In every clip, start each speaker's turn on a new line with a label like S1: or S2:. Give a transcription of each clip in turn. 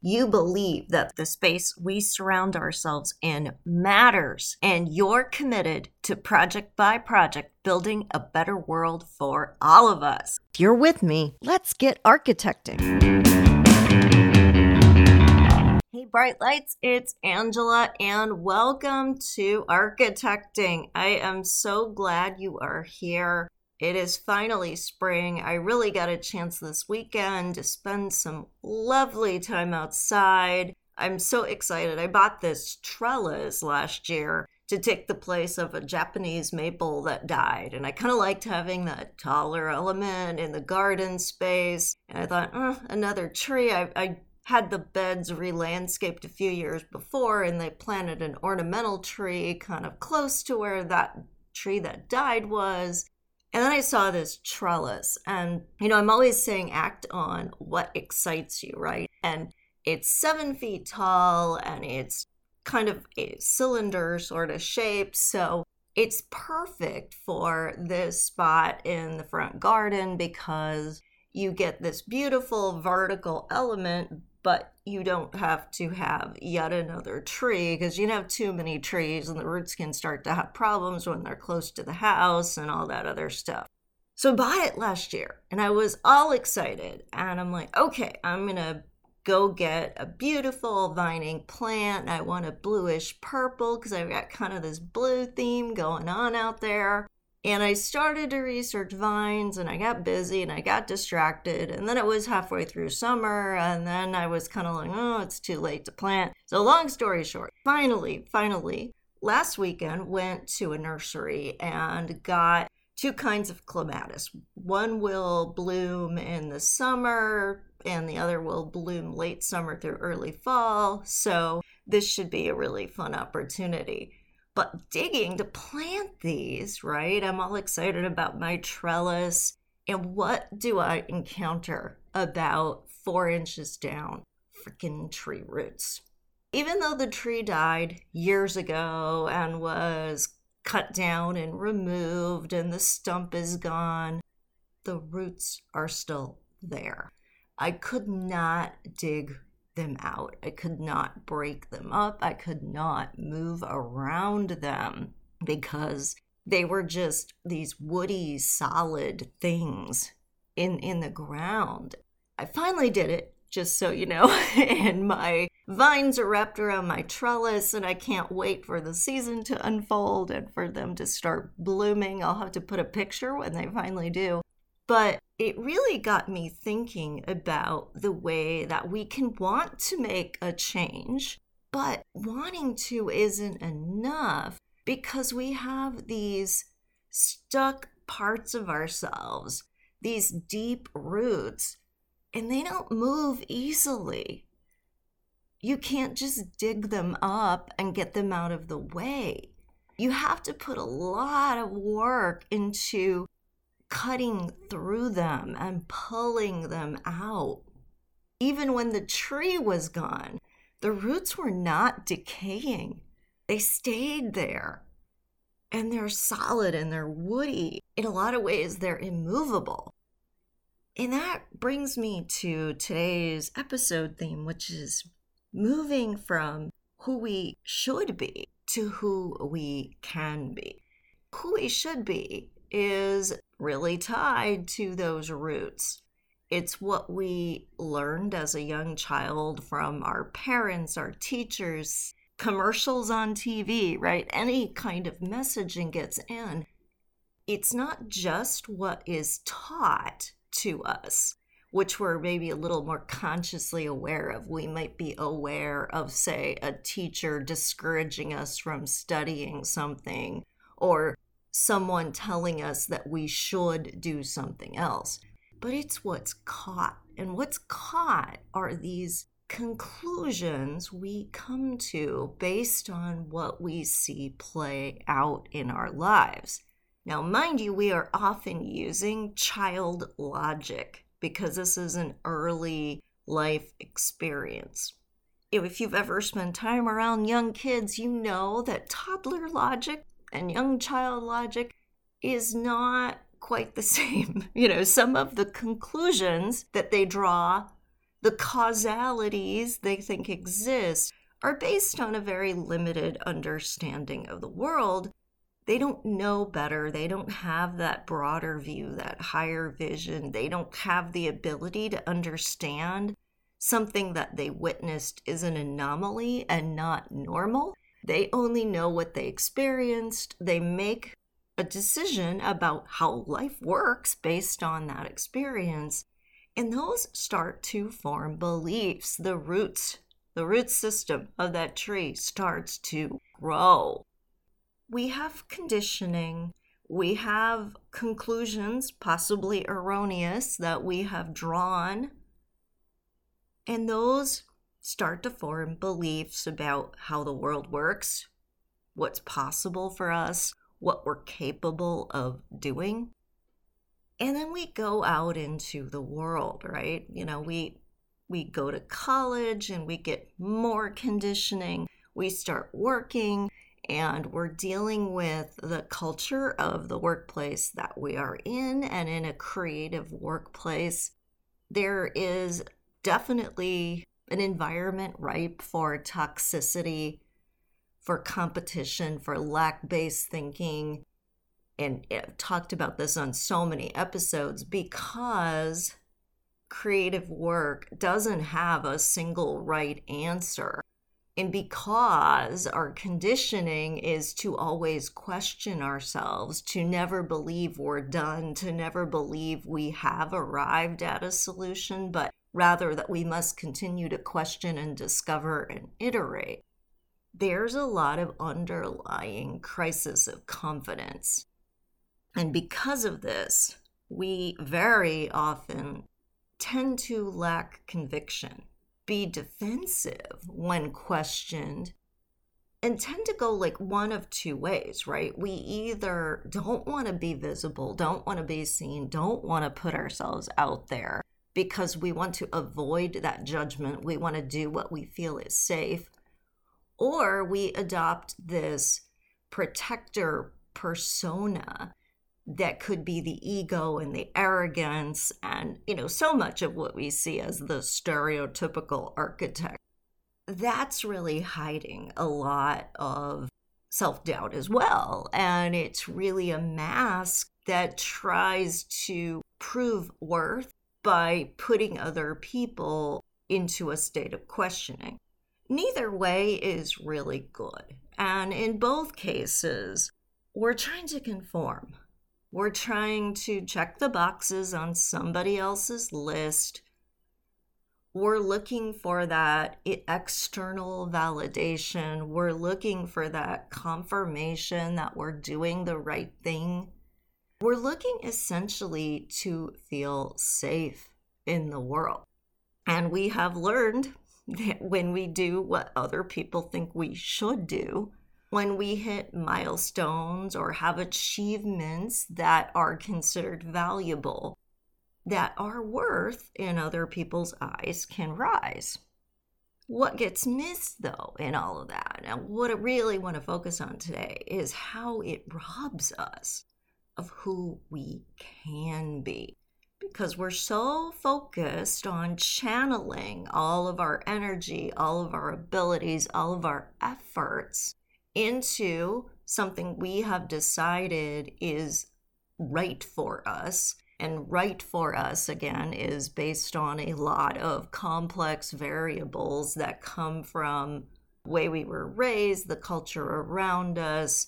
S1: you believe that the space we surround ourselves in matters and you're committed to project by project building a better world for all of us. If you're with me, let's get architecting. Hey, bright lights, it's Angela, and welcome to Architecting. I am so glad you are here. It is finally spring. I really got a chance this weekend to spend some lovely time outside. I'm so excited. I bought this trellis last year to take the place of a Japanese maple that died. And I kind of liked having that taller element in the garden space. And I thought, oh, another tree. I, I had the beds re-landscaped a few years before and they planted an ornamental tree kind of close to where that tree that died was and then I saw this trellis, and you know, I'm always saying act on what excites you, right? And it's seven feet tall and it's kind of a cylinder sort of shape. So it's perfect for this spot in the front garden because you get this beautiful vertical element but you don't have to have yet another tree because you have too many trees and the roots can start to have problems when they're close to the house and all that other stuff. So I bought it last year and I was all excited and I'm like, okay, I'm going to go get a beautiful vining plant. I want a bluish purple because I've got kind of this blue theme going on out there. And I started to research vines and I got busy and I got distracted. And then it was halfway through summer. And then I was kind of like, oh, it's too late to plant. So, long story short, finally, finally, last weekend went to a nursery and got two kinds of clematis. One will bloom in the summer and the other will bloom late summer through early fall. So, this should be a really fun opportunity. But digging to plant these, right? I'm all excited about my trellis. And what do I encounter about four inches down? Freaking tree roots. Even though the tree died years ago and was cut down and removed and the stump is gone, the roots are still there. I could not dig them out. I could not break them up. I could not move around them because they were just these woody, solid things in, in the ground. I finally did it, just so you know, and my vines are wrapped around my trellis, and I can't wait for the season to unfold and for them to start blooming. I'll have to put a picture when they finally do. But it really got me thinking about the way that we can want to make a change, but wanting to isn't enough because we have these stuck parts of ourselves, these deep roots, and they don't move easily. You can't just dig them up and get them out of the way. You have to put a lot of work into cutting through them and pulling them out. Even when the tree was gone, the roots were not decaying, they stayed there. And they're solid and they're woody. In a lot of ways, they're immovable. And that brings me to today's episode theme, which is moving from who we should be to who we can be. Who we should be is really tied to those roots. It's what we learned as a young child from our parents, our teachers, commercials on TV, right? Any kind of messaging gets in. It's not just what is taught to us, which we're maybe a little more consciously aware of. We might be aware of, say, a teacher discouraging us from studying something or someone telling us that we should do something else, but it's what's caught. And what's caught are these conclusions we come to based on what we see play out in our lives. Now, mind you, we are often using child logic because this is an early life experience. If you've ever spent time around young kids, you know that toddler logic and young child logic is not quite the same. You know, some of the conclusions that they draw, the causalities they think exist, are based on a very limited understanding of the world. They don't know better. They don't have that broader view, that higher vision. They don't have the ability to understand something that they witnessed is an anomaly and not normal. They only know what they experienced. They make a decision about how life works based on that experience. And those start to form beliefs. The roots, the root system of that tree starts to grow. We have conditioning. We have conclusions, possibly erroneous, that we have drawn. And those start to form beliefs about how the world works, what's possible for us, what we're capable of doing. And then we go out into the world, right? You know, we we go to college and we get more conditioning. We start working and we're dealing with the culture of the workplace that we are in and in a creative workplace there is definitely an environment ripe for toxicity for competition, for lack based thinking. And eh, I've talked about this on so many episodes because creative work doesn't have a single right answer. And because our conditioning is to always question ourselves, to never believe we're done, to never believe we have arrived at a solution, but rather that we must continue to question and discover and iterate there's a lot of underlying crisis of confidence. And because of this, we very often tend to lack conviction, be defensive when questioned, and tend to go like one of two ways, right? We either don't want to be visible, don't want to be seen, don't want to put ourselves out there because we want to avoid that judgment. We want to do what we feel is safe. Or we adopt this protector persona that could be the ego and the arrogance and you know so much of what we see as the stereotypical architect. That's really hiding a lot of self-doubt as well. And it's really a mask that tries to prove worth by putting other people into a state of questioning Neither way is really good. And in both cases, we're trying to conform. We're trying to check the boxes on somebody else's list. We're looking for that external validation. We're looking for that confirmation that we're doing the right thing. We're looking essentially to feel safe in the world. And we have learned that when we do what other people think we should do, when we hit milestones or have achievements that are considered valuable, that our worth in other people's eyes can rise. What gets missed, though, in all of that, and what I really want to focus on today, is how it robs us of who we can be because we're so focused on channeling all of our energy, all of our abilities, all of our efforts into something we have decided is right for us. And right for us, again, is based on a lot of complex variables that come from the way we were raised, the culture around us,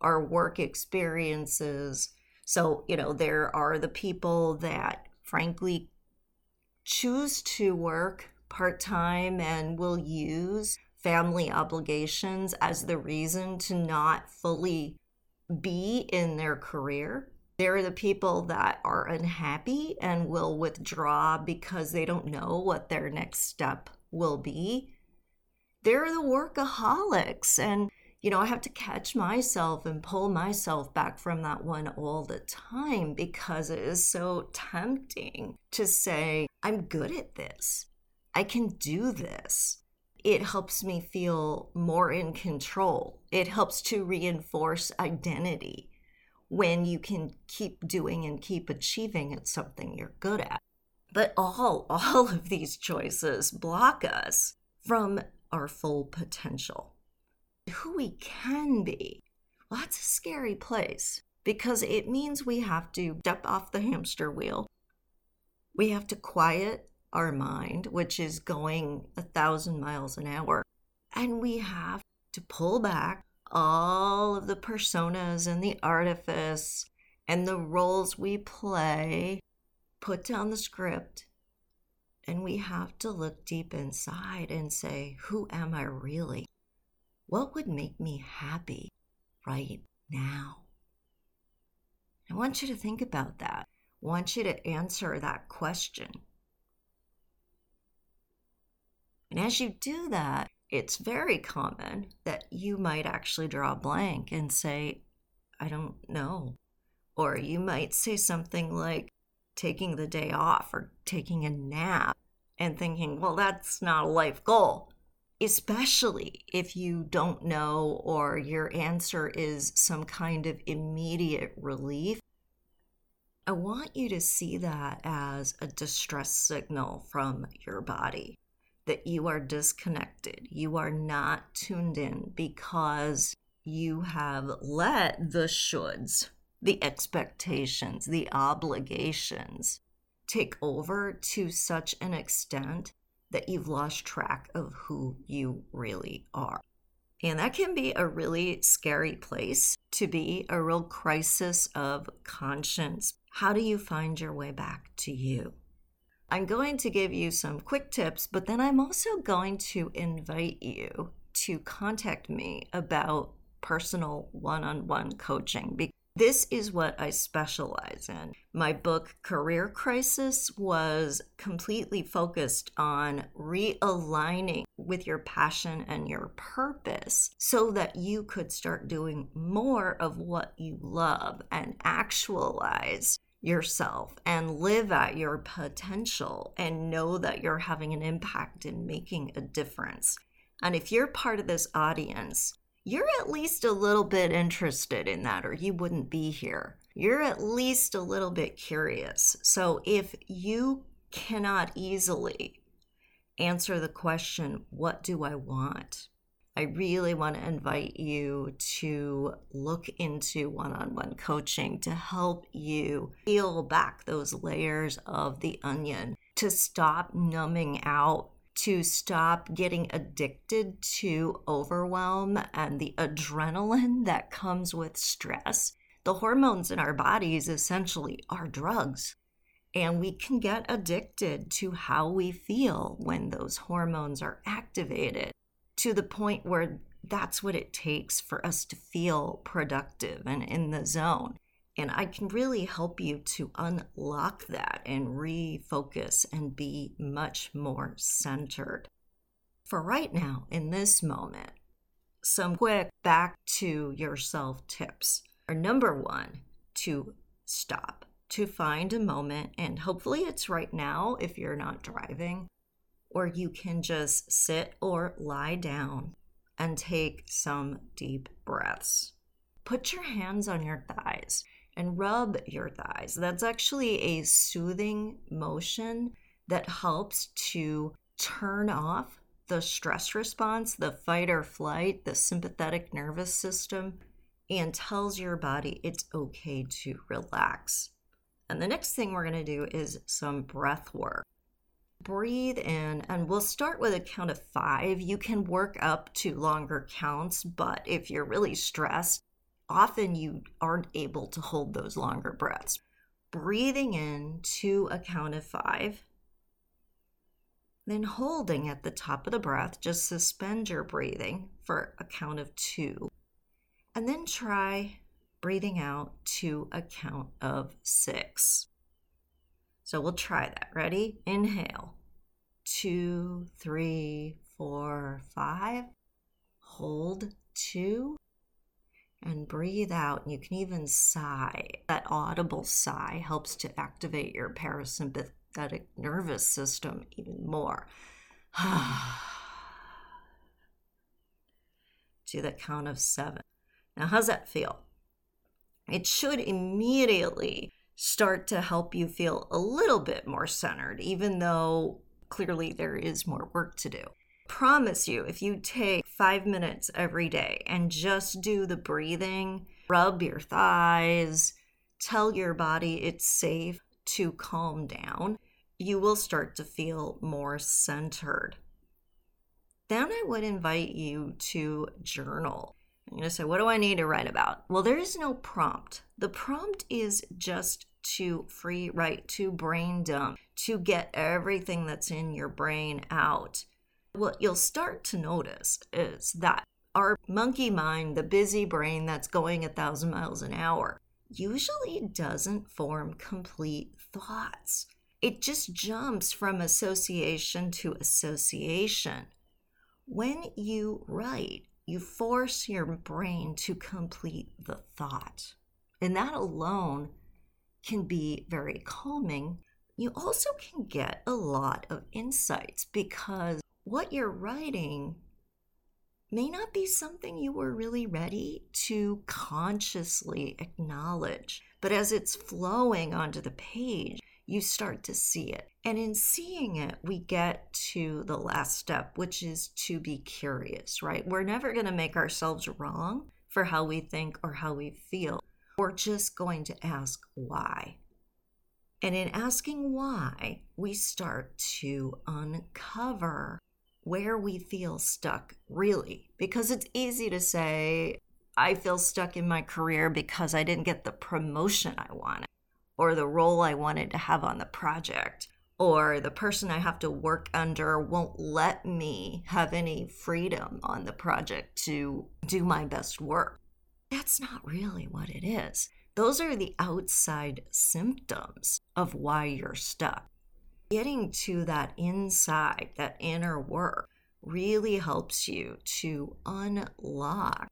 S1: our work experiences, so, you know, there are the people that frankly choose to work part time and will use family obligations as the reason to not fully be in their career. There are the people that are unhappy and will withdraw because they don't know what their next step will be. There are the workaholics and You know, I have to catch myself and pull myself back from that one all the time because it is so tempting to say, I'm good at this. I can do this. It helps me feel more in control. It helps to reinforce identity when you can keep doing and keep achieving at something you're good at. But all all of these choices block us from our full potential. Who we can be. Well, that's a scary place because it means we have to step off the hamster wheel. We have to quiet our mind, which is going a thousand miles an hour. And we have to pull back all of the personas and the artifice and the roles we play, put down the script, and we have to look deep inside and say, Who am I really? What would make me happy right now? I want you to think about that. I want you to answer that question. And as you do that, it's very common that you might actually draw a blank and say, I don't know. Or you might say something like taking the day off or taking a nap and thinking, well, that's not a life goal. Especially if you don't know or your answer is some kind of immediate relief. I want you to see that as a distress signal from your body that you are disconnected. You are not tuned in because you have let the shoulds, the expectations, the obligations take over to such an extent that you've lost track of who you really are. And that can be a really scary place to be, a real crisis of conscience. How do you find your way back to you? I'm going to give you some quick tips, but then I'm also going to invite you to contact me about personal one on one coaching. This is what I specialize in. My book, Career Crisis, was completely focused on realigning with your passion and your purpose so that you could start doing more of what you love and actualize yourself and live at your potential and know that you're having an impact and making a difference. And if you're part of this audience, you're at least a little bit interested in that, or you wouldn't be here. You're at least a little bit curious. So if you cannot easily answer the question, What do I want? I really want to invite you to look into one on one coaching to help you peel back those layers of the onion, to stop numbing out, to stop getting addicted to overwhelm and the adrenaline that comes with stress. The hormones in our bodies essentially are drugs. And we can get addicted to how we feel when those hormones are activated to the point where that's what it takes for us to feel productive and in the zone. And I can really help you to unlock that and refocus and be much more centered. For right now, in this moment, some quick back to yourself tips are number one, to stop, to find a moment, and hopefully it's right now if you're not driving, or you can just sit or lie down and take some deep breaths. Put your hands on your thighs and rub your thighs. That's actually a soothing motion that helps to turn off the stress response, the fight or flight, the sympathetic nervous system, and tells your body it's okay to relax. And the next thing we're going to do is some breath work breathe in, and we'll start with a count of five. You can work up to longer counts, but if you're really stressed, often you aren't able to hold those longer breaths. Breathing in to a count of five, then holding at the top of the breath, just suspend your breathing for a count of two, and then try breathing out to a count of six. So we'll try that. Ready? Inhale. Two, three, four, five. Hold two and breathe out. And you can even sigh. That audible sigh helps to activate your parasympathetic nervous system even more. to the count of seven. Now, how's that feel? It should immediately start to help you feel a little bit more centered, even though clearly there is more work to do. Promise you, if you take five minutes every day and just do the breathing, rub your thighs, tell your body it's safe to calm down, you will start to feel more centered. Then I would invite you to journal. You're going to say, What do I need to write about? Well, there is no prompt. The prompt is just to free write, to brain dump, to get everything that's in your brain out. What you'll start to notice is that our monkey mind, the busy brain that's going a thousand miles an hour, usually doesn't form complete thoughts. It just jumps from association to association. When you write, you force your brain to complete the thought. And that alone can be very calming. You also can get a lot of insights because what you're writing may not be something you were really ready to consciously acknowledge. But as it's flowing onto the page, you start to see it. And in seeing it, we get to the last step, which is to be curious, right? We're never going to make ourselves wrong for how we think or how we feel. We're just going to ask why. And in asking why, we start to uncover where we feel stuck, really. Because it's easy to say, I feel stuck in my career because I didn't get the promotion I wanted or the role I wanted to have on the project, or the person I have to work under won't let me have any freedom on the project to do my best work. That's not really what it is. Those are the outside symptoms of why you're stuck. Getting to that inside, that inner work, really helps you to unlock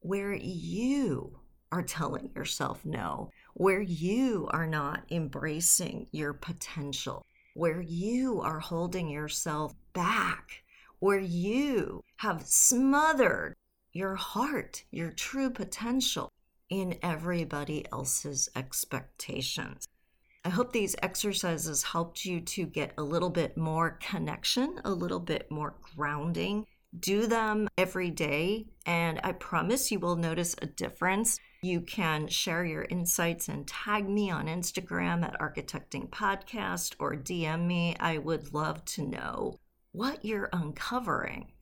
S1: where you are telling yourself no where you are not embracing your potential, where you are holding yourself back, where you have smothered your heart, your true potential in everybody else's expectations. I hope these exercises helped you to get a little bit more connection, a little bit more grounding. Do them every day, and I promise you will notice a difference you can share your insights and tag me on Instagram at Architecting Podcast or DM me. I would love to know what you're uncovering.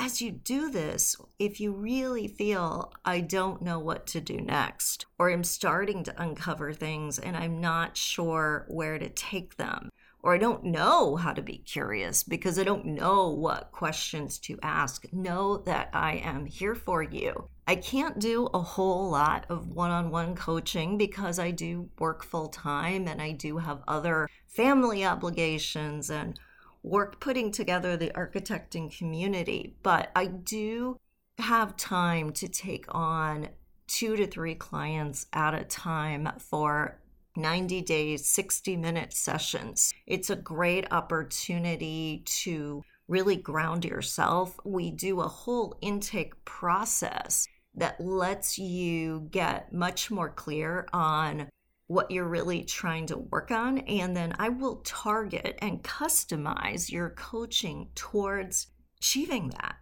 S1: As you do this, if you really feel I don't know what to do next, or I'm starting to uncover things and I'm not sure where to take them, or I don't know how to be curious because I don't know what questions to ask, know that I am here for you. I can't do a whole lot of one on one coaching because I do work full time and I do have other family obligations and work putting together the architecting community. But I do have time to take on two to three clients at a time for 90 days, 60 minute sessions. It's a great opportunity to really ground yourself. We do a whole intake process that lets you get much more clear on what you're really trying to work on. And then I will target and customize your coaching towards achieving that.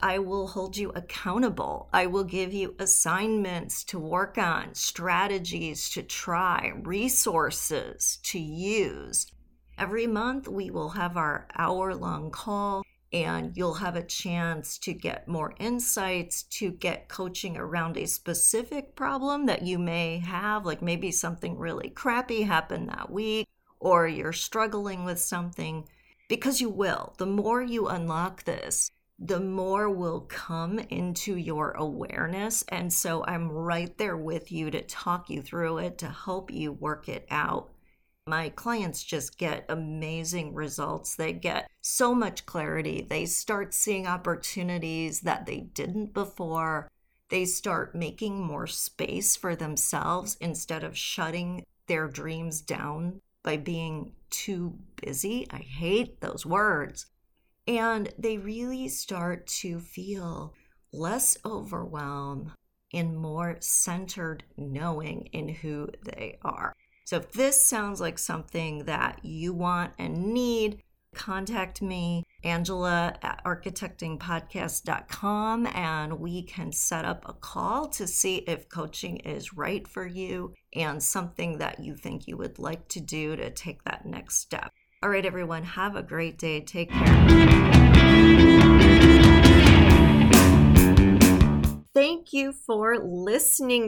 S1: I will hold you accountable. I will give you assignments to work on, strategies to try, resources to use. Every month, we will have our hour long call, and you'll have a chance to get more insights, to get coaching around a specific problem that you may have, like maybe something really crappy happened that week, or you're struggling with something, because you will. The more you unlock this, the more will come into your awareness. And so I'm right there with you to talk you through it, to help you work it out. My clients just get amazing results. They get so much clarity. They start seeing opportunities that they didn't before. They start making more space for themselves instead of shutting their dreams down by being too busy. I hate those words. And they really start to feel less overwhelmed and more centered knowing in who they are. So if this sounds like something that you want and need, contact me, Angela at architectingpodcast.com, and we can set up a call to see if coaching is right for you and something that you think you would like to do to take that next step. All right, everyone, have a great day. Take care. Thank you for listening.